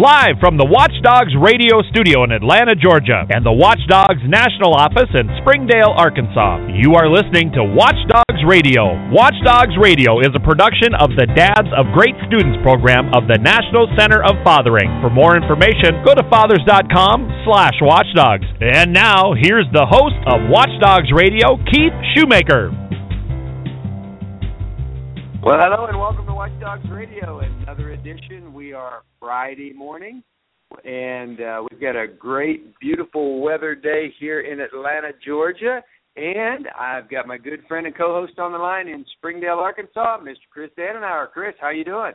Live from the Watchdogs radio studio in Atlanta, Georgia, and the Watchdogs national office in Springdale, Arkansas, you are listening to Watchdogs Radio. Watchdogs Radio is a production of the Dads of Great Students program of the National Center of Fathering. For more information, go to fathers.com slash watchdogs. And now, here's the host of Watchdogs Radio, Keith Shoemaker. Well, hello and welcome to Watchdogs Radio, another edition. We are Friday morning, and uh, we've got a great, beautiful weather day here in Atlanta, Georgia. And I've got my good friend and co-host on the line in Springdale, Arkansas, Mr. Chris Dannenauer. Chris, how you doing?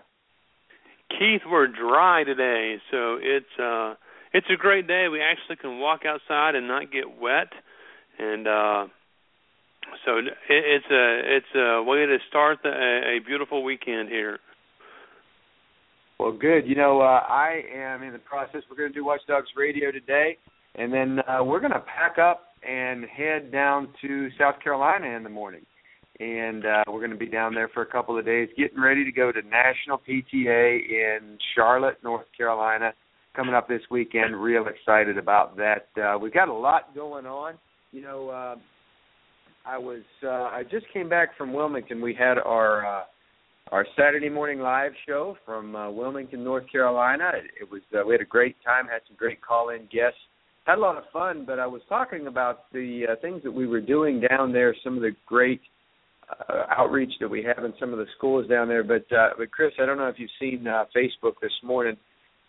Keith, we're dry today, so it's uh it's a great day. We actually can walk outside and not get wet, and uh so it's a it's a way to start the, a beautiful weekend here. Well, good. You know, uh, I am in the process. We're going to do Watchdogs Radio today, and then uh, we're going to pack up and head down to South Carolina in the morning. And uh, we're going to be down there for a couple of days, getting ready to go to National PTA in Charlotte, North Carolina, coming up this weekend. Real excited about that. Uh, we've got a lot going on. You know, uh, I was uh, I just came back from Wilmington. We had our uh, our Saturday morning live show from uh, Wilmington, North Carolina. It, it was uh, we had a great time, had some great call-in guests, had a lot of fun. But I was talking about the uh, things that we were doing down there, some of the great uh, outreach that we have in some of the schools down there. But uh, but Chris, I don't know if you've seen uh, Facebook this morning.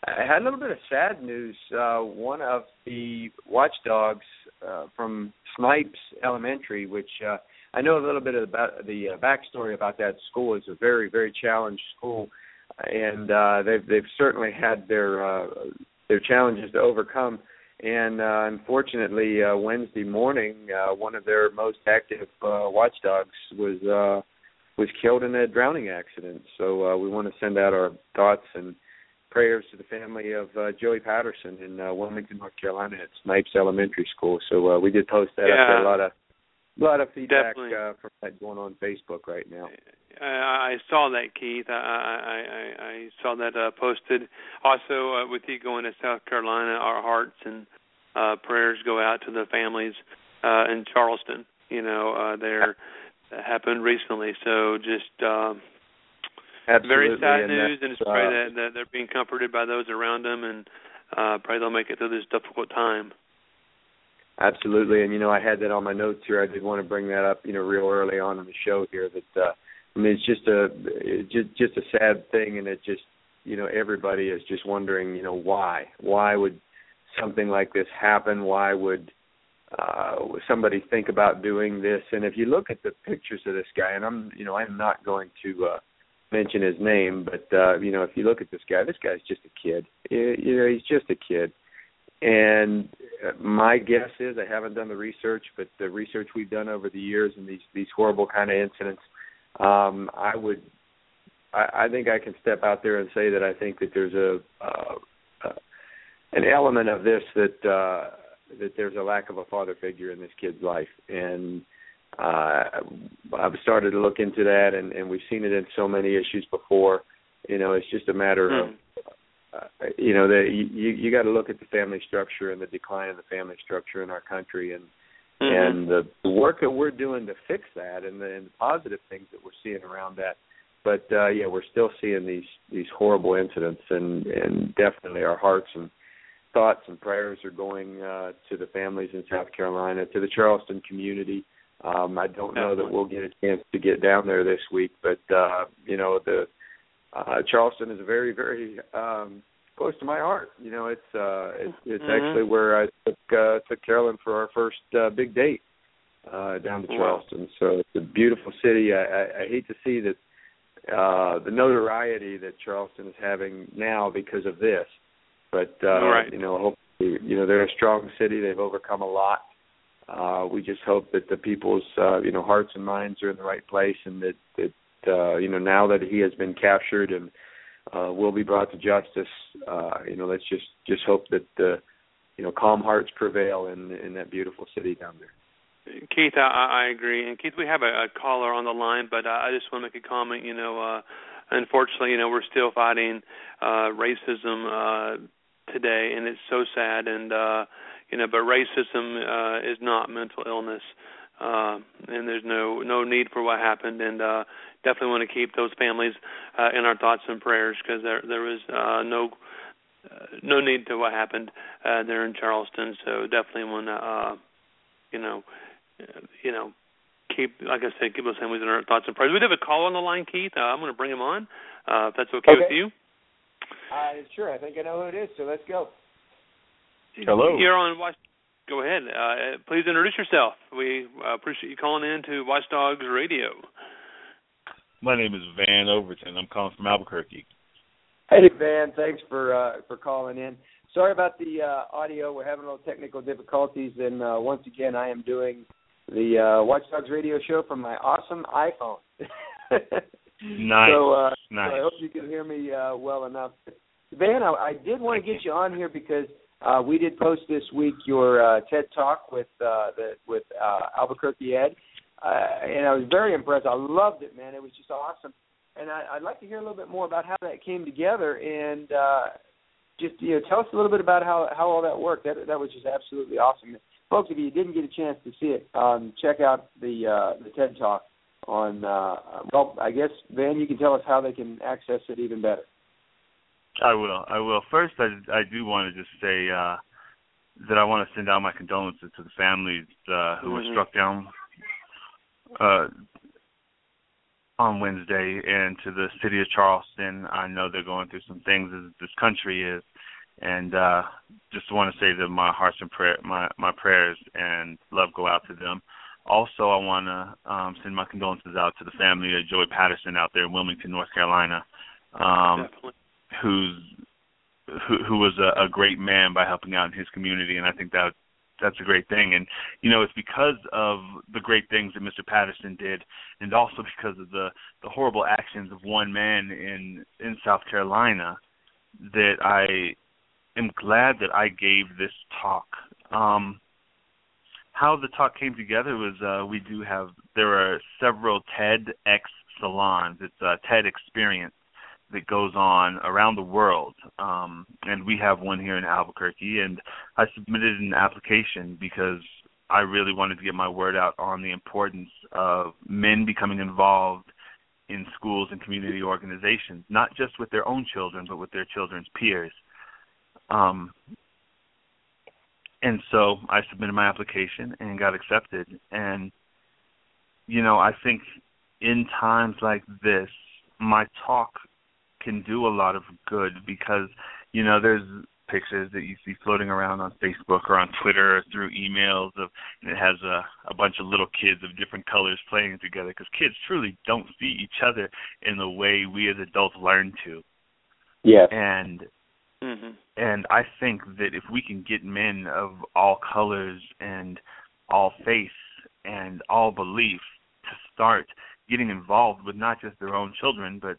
I had a little bit of sad news. Uh, one of the watchdogs uh, from Snipes Elementary, which uh, I know a little bit about the uh, backstory about that school. It's a very very challenged school, and uh, they've they've certainly had their uh, their challenges to overcome. And uh, unfortunately, uh, Wednesday morning, uh, one of their most active uh, watchdogs was uh, was killed in a drowning accident. So uh, we want to send out our thoughts and prayers to the family of uh, Joey Patterson in uh, Wilmington, North Carolina at Snipes Elementary School. So uh, we did post that yeah. up there. A lot of a lot of feedback uh, from that going on Facebook right now. I, I saw that, Keith. I I I, I saw that uh, posted. Also, uh, with you going to South Carolina, our hearts and uh, prayers go out to the families uh, in Charleston. You know, uh, there happened recently. So just. Um, Absolutely. Very sad and news, and just uh, pray that, that they're being comforted by those around them, and uh, pray they'll make it through this difficult time. Absolutely, and you know I had that on my notes here. I did want to bring that up, you know, real early on in the show here. That uh, I mean, it's just a it's just just a sad thing, and it just you know everybody is just wondering, you know, why why would something like this happen? Why would uh somebody think about doing this? And if you look at the pictures of this guy, and I'm you know I'm not going to uh mention his name, but uh, you know, if you look at this guy, this guy's just a kid. You know, he's just a kid. And my guess is I haven't done the research, but the research we've done over the years and these these horrible kind of incidents, um, I would, I, I think I can step out there and say that I think that there's a, uh, uh, an element of this that uh, that there's a lack of a father figure in this kid's life, and uh, I've started to look into that, and, and we've seen it in so many issues before. You know, it's just a matter Mm. of, uh, you know, that you you got to look at the family structure and the decline of the family structure in our country, and Mhm. and the, the work that we're doing to fix that, and the, and the positive things that we're seeing around that. But uh, yeah, we're still seeing these these horrible incidents, and and definitely our hearts and thoughts and prayers are going uh, to the families in South Carolina, to the Charleston community. Um, I don't know that we'll get a chance to get down there this week, but uh, you know the uh, Charleston is very, very um, close to my heart. You know, it's uh, it's, it's Mhm. actually where I took uh, took Carolyn for our first uh, big date uh, down to Wow. Charleston. So it's a beautiful city. I, I, I hate to see that uh, the notoriety that Charleston is having now because of this, but uh, Right. you know, hopefully, you know, they're a strong city. They've overcome a lot. Uh, we just hope that the people's uh, you know hearts and minds are in the right place, and that that uh, you know now that he has been captured and uh, will be brought to justice, uh, you know, let's just just hope that uh, you know calm hearts prevail in in that beautiful city down there. Keith, I, I agree. And Keith, we have a, a caller on the line, but uh, I just want to make a comment. You know, uh, unfortunately, you know, we're still fighting uh, racism uh, today, and it's so sad. And uh, you know, but racism uh, is not mental illness, uh, and there's no no need for what happened. And uh, definitely want to keep those families uh, in our thoughts and prayers because there there was uh, no uh, no need to what happened uh, there in Charleston. So definitely want to uh, you know uh, you know keep like I said keep those families in our thoughts and prayers. We have a call on the line, Keith. Uh, I'm going to bring him on uh, if that's okay, okay. with you. Uh, sure, I think I know who it is. So let's go. Hello. You're on Watch. Go ahead. Uh, please introduce yourself. We uh, appreciate you calling in to Watchdogs Radio. My name is Van Overton. I'm calling from Albuquerque. Hey Van, thanks for uh, for calling in. Sorry about the uh, audio. We're having a little technical difficulties, and uh, once again, I am doing the uh, Watchdogs Radio show from my awesome iPhone. nice. So, uh, nice. so I hope you can hear me uh, well enough. Van, I, I did want to get you on here because uh, we did post this week your uh, TED Talk with uh, the with uh, Albuquerque Ed, uh, and I was very impressed. I loved it, man. It was just awesome, and I, I'd like to hear a little bit more about how that came together and uh, just you know tell us a little bit about how how all that worked. That that was just absolutely awesome, folks. If you didn't get a chance to see it, um, check out the uh, the TED Talk on. Uh, well, I guess Van, you can tell us how they can access it even better. I will. I will. First, I I do want to just say uh, that I want to send out my condolences to the families uh, who Mhm. were struck down uh, on Wednesday, and to the city of Charleston. I know they're going through some things as this country is, and uh, just want to say that my hearts and prayer, my my prayers and love go out to them. Also, I want to um, send my condolences out to the family of Joy Patterson out there in Wilmington, North Carolina. Um, definitely. Who's who who was a, a great man by helping out in his community and I think that that's a great thing. And you know it's because of the great things that Mr. Patterson did and also because of the the horrible actions of one man in in South Carolina that I am glad that I gave this talk. Um how the talk came together was uh we do have there are several TEDx salons. It's a TED experience that goes on around the world. Um, and we have one here in Albuquerque. And I submitted an application because I really wanted to get my word out on the importance of men becoming involved in schools and community organizations, not just with their own children, but with their children's peers. Um, and so I submitted my application and got accepted. And, you know, I think in times like this, my talk can do a lot of good because you know there's pictures that you see floating around on Facebook or on Twitter or through emails of and it has a a bunch of little kids of different colors playing together because kids truly don't see each other in the way we as adults learn to Yes. and hmm and I think that if we can get men of all colors and all faiths and all belief to start getting involved with not just their own children but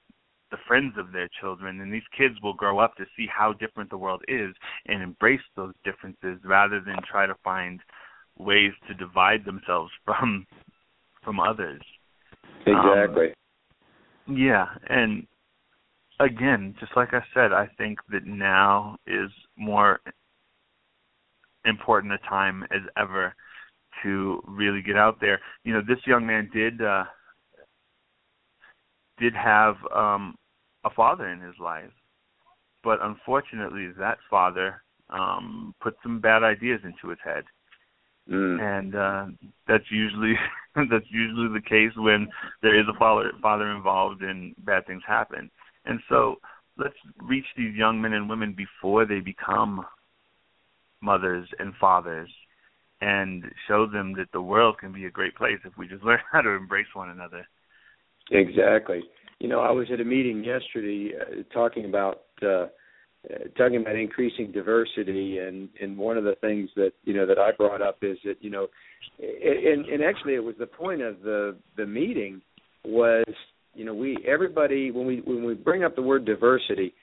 the friends of their children and these kids will grow up to see how different the world is and embrace those differences rather than try to find ways to divide themselves from from others Exactly. yeah, and again, just like I said, I think that now is more important a time as ever to really get out there. You know, this young man did uh did have um a father in his life, but unfortunately that father um put some bad ideas into his head. Mm. and uh that's usually that's usually the case when there is a father father involved and bad things happen. And so let's reach these young men and women before they become mothers and fathers and show them that the world can be a great place if we just learn how to embrace one another Exactly. You know, I was at a meeting yesterday uh, talking about uh, uh, talking about increasing diversity, and and one of the things that you know that I brought up is that you know, and and actually it was the point of the the meeting was you know we everybody when we when we bring up the word diversity,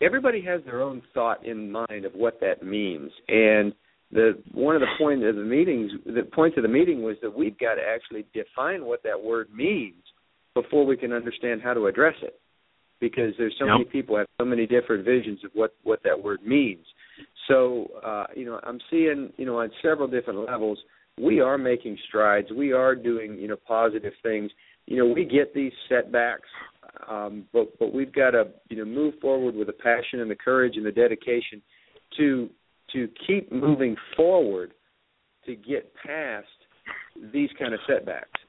everybody has their own thought in mind of what that means, and the one of the points of the meetings the points of the meeting was that we've got to actually define what that word means before we can understand how to address it. because there's so Yep. many people have so many different visions of what what that word means. So uh, you know, I'm seeing you know on several different levels we are making strides. We are doing you know positive things. You know, we get these setbacks, um, but but we've got to you know move forward with the passion and the courage and the dedication to to keep moving forward to get past these kind of setbacks.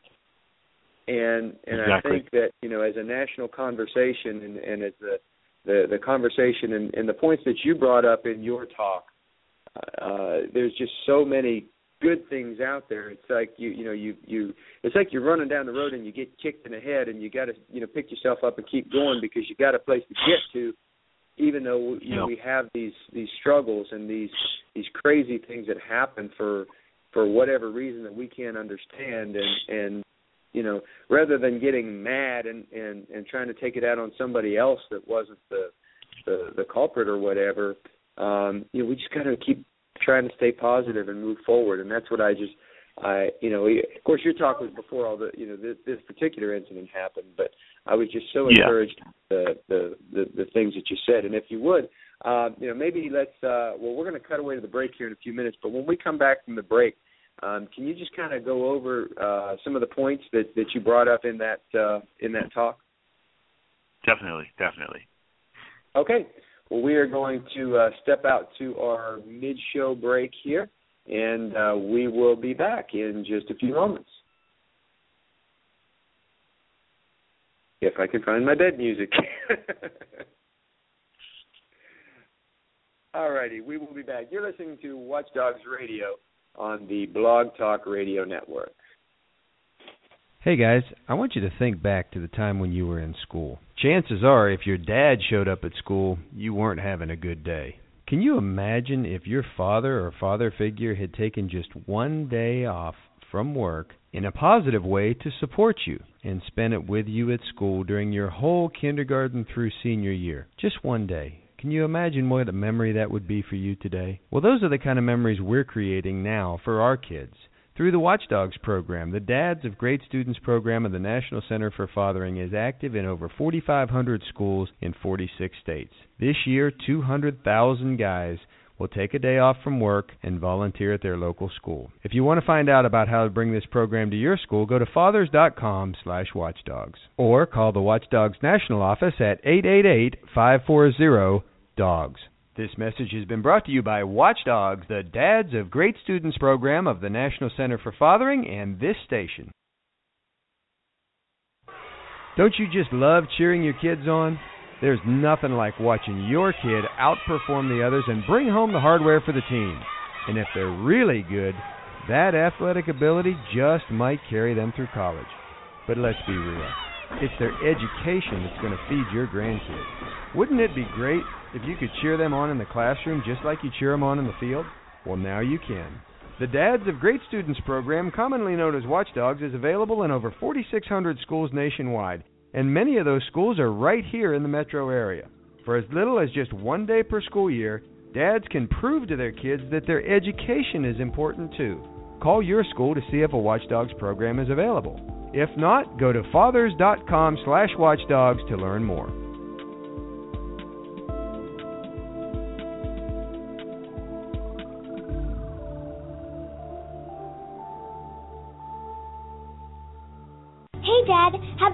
And and Exactly. I think that you know as a national conversation and, and as the the, the conversation and, and the points that you brought up in your talk, uh, there's just so many good things out there. It's like you you know you you it's like you're running down the road and you get kicked in the head and you got to you know pick yourself up and keep going because you got a place to get to even though you know we have these these struggles and these these crazy things that happen for for whatever reason that we can't understand and and you know rather than getting mad and and and trying to take it out on somebody else that wasn't the the the culprit or whatever um you know we just got to keep trying to stay positive and move forward and that's what I just I you know of course your talk was before all the you know this, this particular incident happened but I was just so Yeah. encouraged the, the the the things that you said and if you would uh you know maybe let's uh well we're going to cut away to the break here in a few minutes but when we come back from the break um can you just kind of go over uh some of the points that that you brought up in that uh in that talk Definitely, definitely. Okay. Well, we are going to uh, step out to our mid-show break here, and uh, we will be back in just a few moments. If I can find my bed music. All righty, we will be back. You're listening to Watchdogs Radio on the Blog Talk Radio Network. Hey guys, I want you to think back to the time when you were in school. Chances are, if your dad showed up at school, you weren't having a good day. Can you imagine if your father or father figure had taken just one day off from work in a positive way to support you and spent it with you at school during your whole kindergarten through senior year? Just one day. Can you imagine what a memory that would be for you today? Well, those are the kind of memories we're creating now for our kids. Through the Watchdogs program, the Dads of Great Students program of the National Center for Fathering is active in over 4,500 schools in 46 states. This year, 200,000 guys will take a day off from work and volunteer at their local school. If you want to find out about how to bring this program to your school, go to fathers.com/watchdogs or call the Watchdogs National Office at 888-540-DOGS. This message has been brought to you by Watchdogs, the Dads of Great Students program of the National Center for Fathering and this station. Don't you just love cheering your kids on? There's nothing like watching your kid outperform the others and bring home the hardware for the team. And if they're really good, that athletic ability just might carry them through college. But let's be real. It's their education that's going to feed your grandkids. Wouldn't it be great if you could cheer them on in the classroom just like you cheer them on in the field? Well, now you can. The Dads of Great Students program, commonly known as Watchdogs, is available in over 4,600 schools nationwide, and many of those schools are right here in the metro area. For as little as just one day per school year, dads can prove to their kids that their education is important too. Call your school to see if a Watchdogs program is available. If not, go to fathers.com/watchdogs to learn more.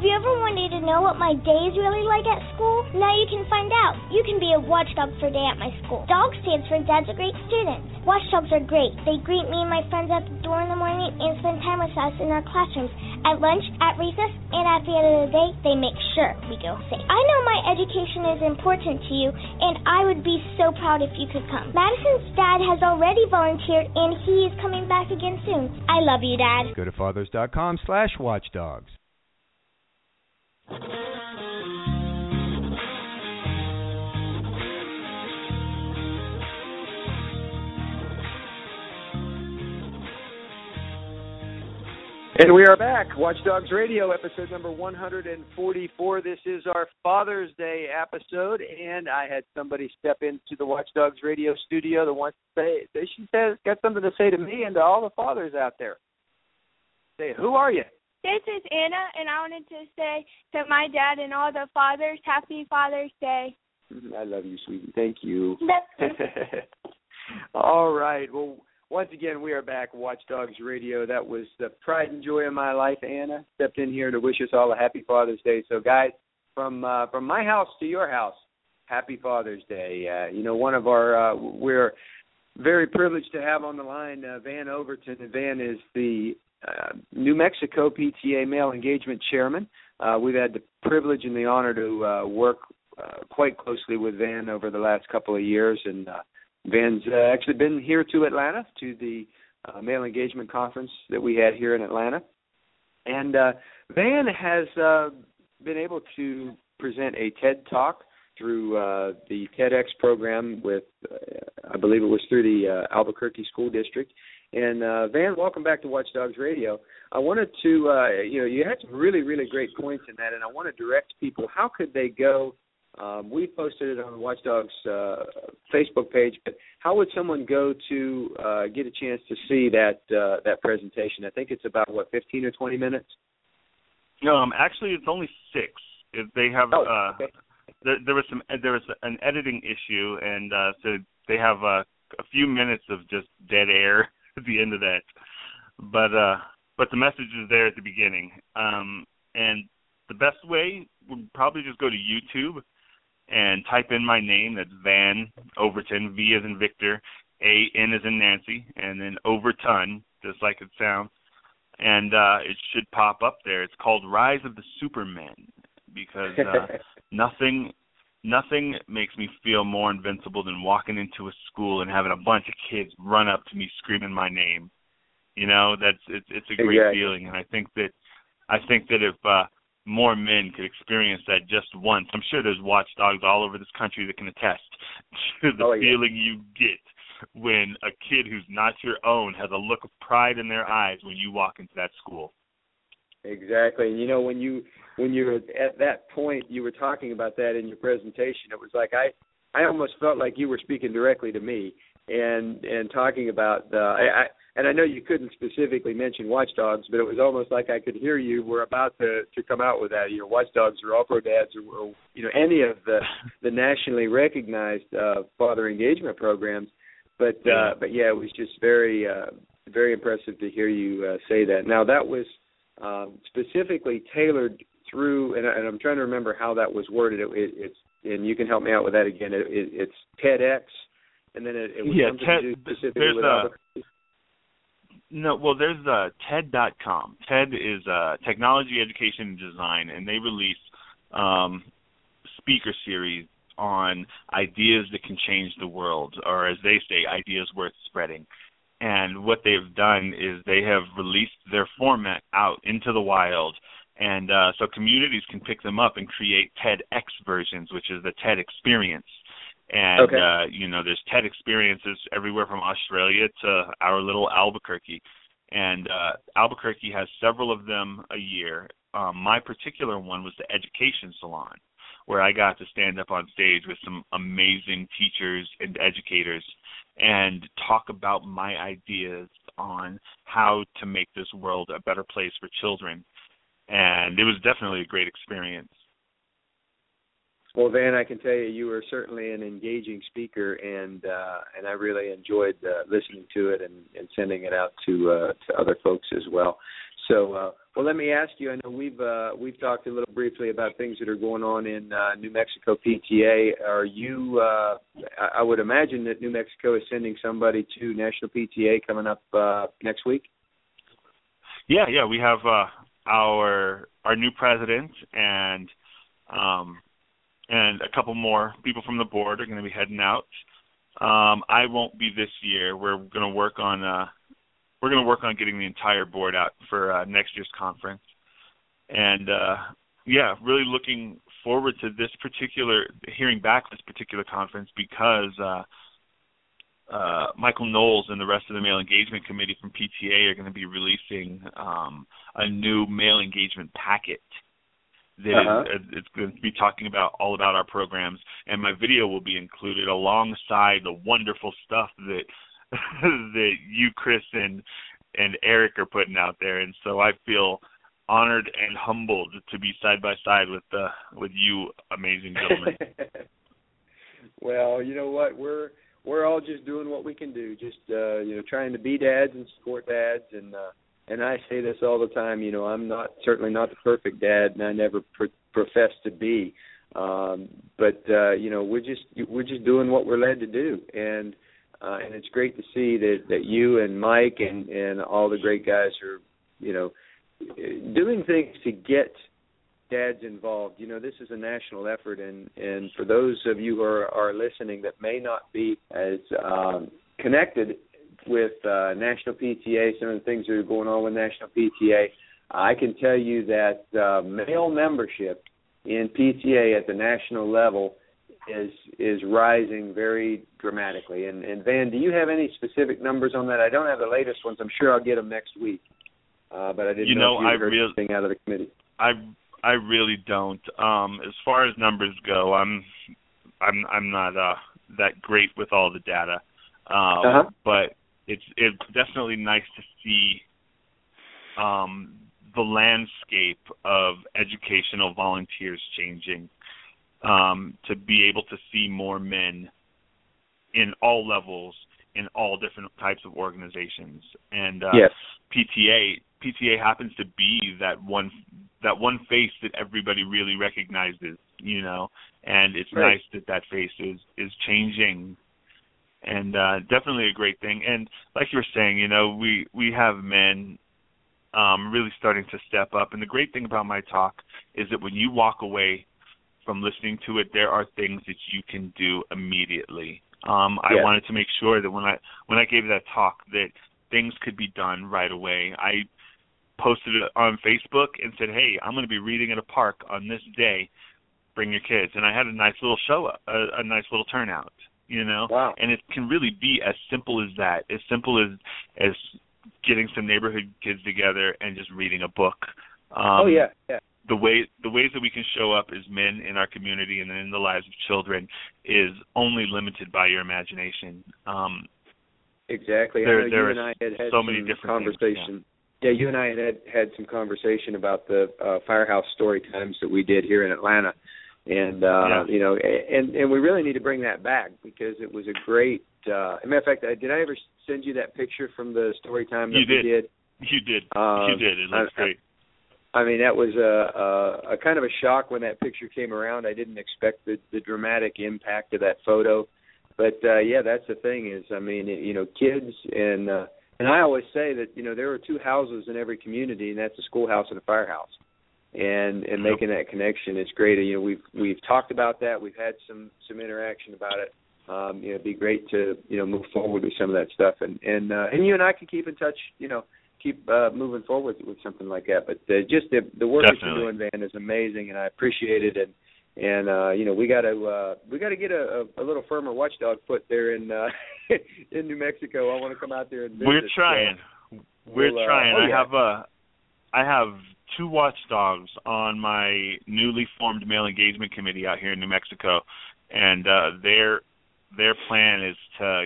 Have you ever wanted to know what my day is really like at school? Now you can find out. You can be a watchdog for a day at my school. DOG stands for Dad's a Great Students. Watchdogs are great. They greet me and my friends at the door in the morning and spend time with us in our classrooms, at lunch, at recess, and at the end of the day, they make sure we go safe. I know my education is important to you, and I would be so proud if you could come. Madison's dad has already volunteered, and he is coming back again soon. I love you, Dad. Go to fathers.com/watchdogs. And we are back. Watchdogs Radio, episode number 144. This is our Father's Day episode, and I had somebody step into the Watchdogs Radio studio that wants to say, she says, got something to say to me and to all the fathers out there. Say, who are you? This is Anna, and I wanted to say to my dad and all the fathers, Happy Father's Day. I love you, sweetie. Thank you. All right. Well, once again, we are back, Watchdogs Radio. That was the pride and joy of my life. Anna stepped in here to wish us all a happy Father's Day. So, guys, from uh, from my house to your house, happy Father's Day. Uh, you know, one of our uh, we're very privileged to have on the line uh, Van Overton. And Van is the uh, New Mexico PTA Male Engagement Chairman. Uh, we've had the privilege and the honor to uh, work uh, quite closely with Van over the last couple of years, and uh, Van's actually been here to Atlanta to the Male Engagement Conference that we had here in Atlanta, and Van has been able to present a TED Talk through uh, the TEDx program with, uh, I believe it was through the uh, Albuquerque School District. And uh, Van, welcome back to Watchdogs Radio. I wanted to, uh, you know, you had some really, really great points in that, and I want to direct people. How could they go? Um, we posted it on the Watchdogs uh, Facebook page, but how would someone go to uh, get a chance to see that uh, that presentation? I think it's about what, 15 or 20 minutes. Um, actually, it's only six. If they have, Oh, uh, okay. there, there was some, there was an editing issue, and uh, so they have uh, a few minutes of just dead air at the end of that. But uh, but the message is there at the beginning. Um, and the best way would probably just go to YouTube and type in my name. That's Van Overton. V as in Victor. A N as in Nancy, and then Overton, just like it sounds. And uh, it should pop up there. It's called Rise of the Supermen because uh, nothing nothing makes me feel more invincible than walking into a school and having a bunch of kids run up to me screaming my name. You know, that's it's it's a great Exactly. feeling and I think that I think that if uh more men could experience that just once, I'm sure there's watchdogs all over this country that can attest to the Oh, yeah. feeling you get when a kid who's not your own has a look of pride in their eyes when you walk into that school. Exactly. And you know when you when you were at that point you were talking about that in your presentation, it was like I I almost felt like you were speaking directly to me and and talking about the I, I and I know you couldn't specifically mention watchdogs, but it was almost like I could hear you were about to to come out with that. Your watchdogs or all pro dads or, or you know any of the the nationally recognized uh father engagement programs. But uh but yeah, it was just very uh very impressive to hear you uh, say that. Now that was um, specifically tailored through, and, I- and I'm trying to remember how that was worded. It, it, it's and you can help me out with that again. It, it, it's TEDx, and then it, it was Yeah, something TED- to do specifically there's with a- No, well, there's uh, TED.com. TED is uh, Technology, Education, and Design, and they release um, speaker series on ideas that can change the world, or as they say, ideas worth spreading. And what they've done is they have released their format out into the wild, and uh, so communities can pick them up and create TEDx versions, which is the TED Experience. And Okay. uh, you know, there's TED experiences everywhere from Australia to our little Albuquerque. And uh, Albuquerque has several of them a year. Um, my particular one was the Education Salon, where I got to stand up on stage with some amazing teachers and educators and talk about my ideas on how to make this world a better place for children. And it was definitely a great experience. Well, Van, I can tell you, you were certainly an engaging speaker, and uh, and I really enjoyed uh, listening to it and, and sending it out to uh, to other folks as well. So, uh, well, let me ask you. I know we've uh, we've talked a little briefly about things that are going on in uh, New Mexico PTA. Are you? Uh, I would imagine that New Mexico is sending somebody to National PTA coming up uh, next week. Yeah, yeah, we have uh, our our new president and um, and a couple more people from the board are going to be heading out. Um, I won't be this year. We're going to work on uh, we're going to work on getting the entire board out for uh, next year's conference. And uh, yeah, really looking forward to this particular hearing back this particular conference because uh, uh, Michael Knowles and the rest of the male engagement committee from PTA are going to be releasing um, a new male engagement packet that is- Uh-huh. uh, it's going to be talking about all about our programs, and my video will be included alongside the wonderful stuff that that you, Chris, and and Eric are putting out there. And so I feel honored and humbled to be side by side with uh, with you, amazing gentlemen. well, you know what? We're we're all just doing what we can do, just uh, you know, trying to be dads and support dads, and uh, and I say this all the time. You know, I'm not certainly not the perfect dad, and I never pr- profess to be. Um, but uh, you know, we're just we're just doing what we're led to do, and uh, and it's great to see that that you and Mike and and all the great guys are, you know, doing things to get dads involved. You know, this is a national effort, and and for those of you who are, are listening that may not be as um, connected with uh, National PTA, some of the things that are going on with National PTA, I can tell you that uh, male membership in PTA at the national level is is rising very dramatically. And, and Van, do you have any specific numbers on that? I don't have the latest ones. I'm sure I'll get them next week. Uh, but I didn't you know, know if you I heard really, anything out of the committee. I I really don't. Um, as far as numbers go, I'm I'm I'm not uh, that great with all the data, um, Uh-huh. but it's it's definitely nice to see um, the landscape of educational volunteers changing. Um, to be able to see more men in all levels in all different types of organizations, and uh, yes. PTA PTA happens to be that one that one face that everybody really recognizes, you know, and it's Right. nice that that face is is changing, and uh, definitely a great thing. And like you were saying, you know, we we have men um, really starting to step up, and the great thing about my talk is that when you walk away from listening to it, there are things that you can do immediately. Um, I Yeah. wanted to make sure that when I when I gave that talk that things could be done right away. I posted it on Facebook and said, "Hey, I'm going to be reading at a park on this day. Bring your kids." And I had a nice little show, a, a nice little turnout, you know. Wow. And it can really be as simple as that, as simple as as getting some neighborhood kids together and just reading a book. Um, oh yeah, yeah. The way the ways that we can show up as men in our community and in the lives of children is only limited by your imagination. Um, Exactly. There- there you are and I had had so some many different things, conversation. yeah. you and I had had, had some conversation about the uh, firehouse story times that we did here in Atlanta, and uh, Yeah. you know, and and we really need to bring that back because it was a great. Uh, as a matter of fact, I- did I ever send you that picture from the story time that You we did. did? you did, Uh, you did. It looks I- great. I mean, that was a, a a kind of a shock when that picture came around. I didn't expect the the dramatic impact of that photo, but uh yeah, that's the thing is, I mean, it, you know, kids and uh and I always say that you know there are two houses in every community, and that's a schoolhouse and a firehouse. And and making that connection is great. You know, we've we've talked about that. We've had some some interaction about it. Um, you know, it'd be great to you know move forward with some of that stuff, and and uh, and you and I can keep in touch. You know, keep uh, moving forward with something like that. But uh, just the the work that you're doing, Van, is amazing, and I appreciate it. And and uh, you know we got to uh, we got to get a, a, a little firmer watchdog foot there in uh, in New Mexico. I want to come out there and visit. We're so- trying. We're we'll, uh, trying. oh, I have a I have two watchdogs on my newly formed male engagement committee out here in New Mexico, and uh, their their plan is to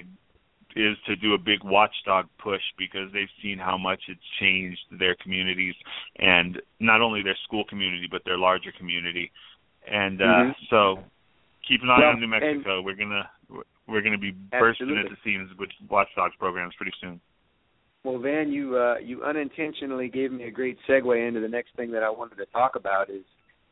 is to do a big watchdog push because they've seen how much it's changed their communities and not only their school community but their larger community. And uh Mhm. so keep an eye Well, on New Mexico. We're gonna we're gonna be bursting Absolutely. at the seams with watchdogs programs pretty soon. Well, Van, you uh, you unintentionally gave me a great segue into the next thing that I wanted to talk about is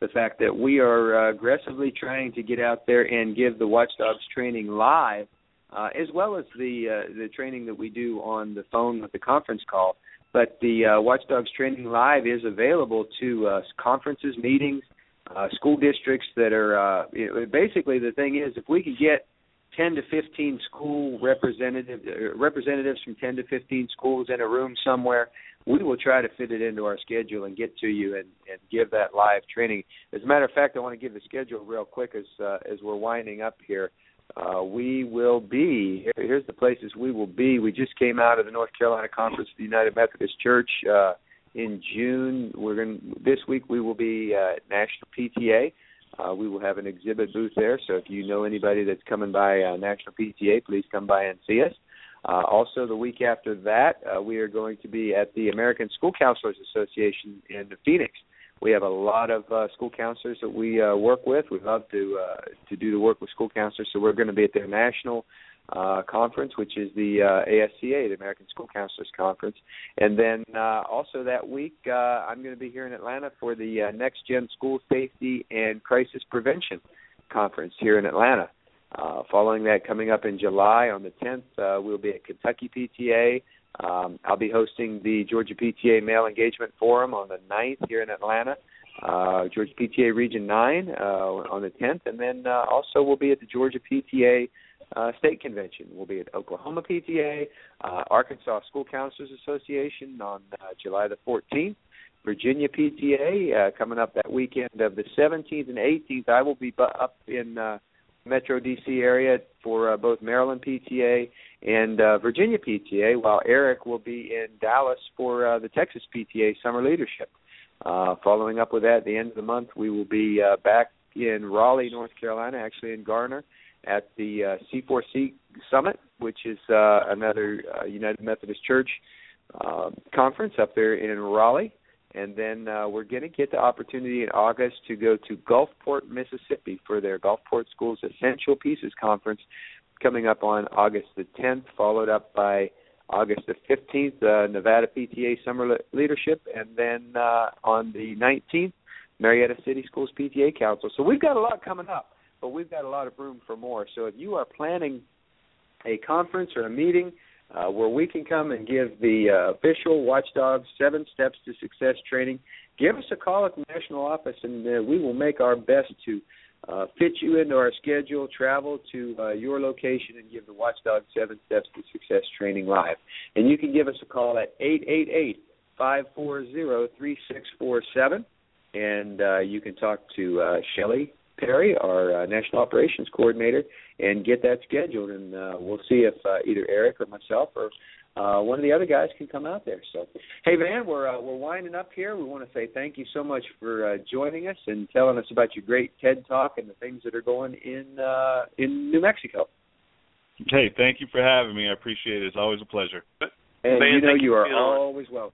the fact that we are uh, aggressively trying to get out there and give the Watchdogs training live, uh, as well as the uh, the training that we do on the phone with the conference call. But the uh, Watchdogs training live is available to uh, conferences, meetings, uh, school districts that are. Uh, you know, basically, the thing is, if we could get 10 to 15 school representative uh, representatives from 10 to 15 schools in a room somewhere. We will try to fit it into our schedule and get to you and, and give that live training. As a matter of fact, I want to give the schedule real quick as uh, as we're winding up here. Uh, we will be here, here's the places we will be. We just came out of the North Carolina Conference of the United Methodist Church uh, in June. We're going this week. We will be at National PTA. Uh, we will have an exhibit booth there, so if you know anybody that's coming by uh, National PTA, please come by and see us. Uh, also, the week after that, uh, we are going to be at the American School Counselors Association in Phoenix. We have a lot of uh, school counselors that we uh, work with. We love to uh, to do the work with school counselors, so we're going to be at their national uh, conference, which is the uh, ASCA, the American School Counselors Conference. And then uh, also that week, uh, I'm going to be here in Atlanta for the uh, Next Gen School Safety and Crisis Prevention Conference here in Atlanta. Uh, following that, coming up in July on the 10th, uh, we'll be at Kentucky PTA. Um, I'll be hosting the Georgia PTA Male Engagement Forum on the 9th here in Atlanta. Uh, Georgia PTA Region 9 uh, on the 10th, and then uh, also we'll be at the Georgia PTA uh, State Convention. We'll be at Oklahoma PTA, uh, Arkansas School Counselors Association on uh, July the 14th. Virginia PTA uh, coming up that weekend of the 17th and 18th. I will be bu- up in uh, Metro DC area for uh, both Maryland PTA and uh, Virginia PTA, while Eric will be in Dallas for uh, the Texas PTA Summer Leadership. Uh, following up with that, at the end of the month, we will be uh, back in Raleigh, North Carolina, actually in Garner, at the uh, C4C Summit, which is uh, another uh, United Methodist Church uh, conference up there in Raleigh. And then uh, we're going to get the opportunity in August to go to Gulfport, Mississippi for their Gulfport Schools Essential Pieces Conference coming up on August the 10th, followed up by August the 15th, uh, Nevada PTA Summer Le- Leadership, and then uh, on the 19th, Marietta City Schools PTA Council. So we've got a lot coming up, but we've got a lot of room for more. So if you are planning a conference or a meeting uh, where we can come and give the uh, official Watchdog Seven Steps to Success training, give us a call at the national office, and uh, we will make our best to uh, fit you into our schedule, travel to uh, your location, and give the Watchdog Seven Steps to Success training live. And you can give us a call at eight eight eight five four zero three six four seven, and uh, you can talk to uh, Shelly Perry, our uh, National Operations Coordinator, and get that scheduled. And uh, we'll see if uh, either Eric or myself or uh, one of the other guys can come out there. So, hey Van, we're uh, we're winding up here. We want to say thank you so much for uh, joining us and telling us about your great TED Talk and the things that are going in uh, in New Mexico. Hey, thank you for having me. I appreciate it. It's always a pleasure. And Van, you know you you are always welcome.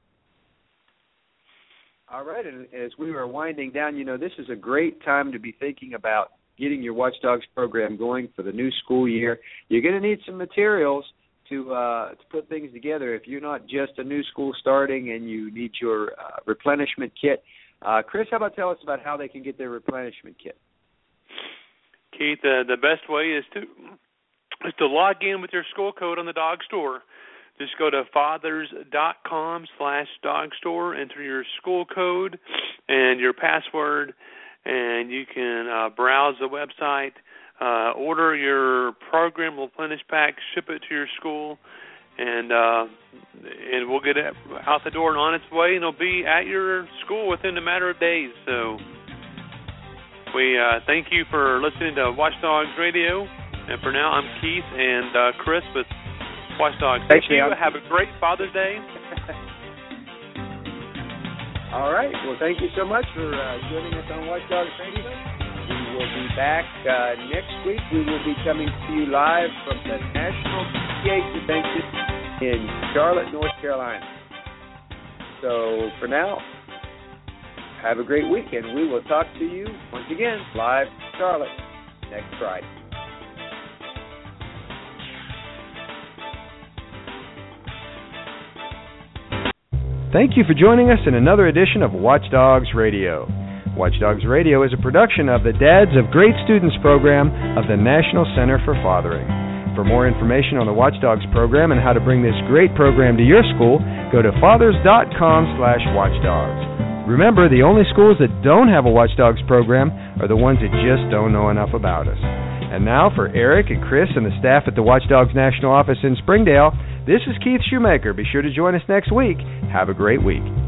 All right, and as we were winding down, you know this is a great time to be thinking about getting your Watchdogs program going for the new school year. You're going to need some materials to uh, to put things together. If you're not just a new school starting and you need your uh, replenishment kit, uh, Chris, how about tell us about how they can get their replenishment kit? Keith, uh, the best way is to is to log in with your school code on the dog store. Just go to fathers.com slash dog store, enter your school code and your password, and you can uh, browse the website, uh, order your program replenish pack, ship it to your school, and uh, and we'll get it out the door and on its way, and it'll be at your school within a matter of days. So we uh, thank you for listening to Watchdogs Radio. And for now, I'm Keith and uh, Chris with Watchdogs. Thank you. Have a great Father's Day. All right. Well, thank you so much for uh, joining us on Watchdogs Radio. We will be back uh, next week. We will be coming to you live from the National PTA Convention in Charlotte, North Carolina. So for now, have a great weekend. We will talk to you once again live in Charlotte next Friday. Thank you for joining us in another edition of Watchdogs Radio. Watchdogs Radio is a production of the Dads of Great Students program of the National Center for Fathering. For more information on the Watchdogs program and how to bring this great program to your school, go to fathers.com slash watchdogs. Remember, the only schools that don't have a Watchdogs program are the ones that just don't know enough about us. And now for Eric and Chris and the staff at the Watchdogs National Office in Springdale, this is Keith Shoemaker. Be sure to join us next week. Have a great week.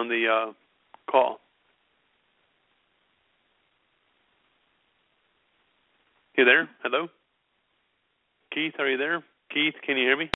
On the uh, call? You there? Hello? Keith, are you there? Keith, can you hear me?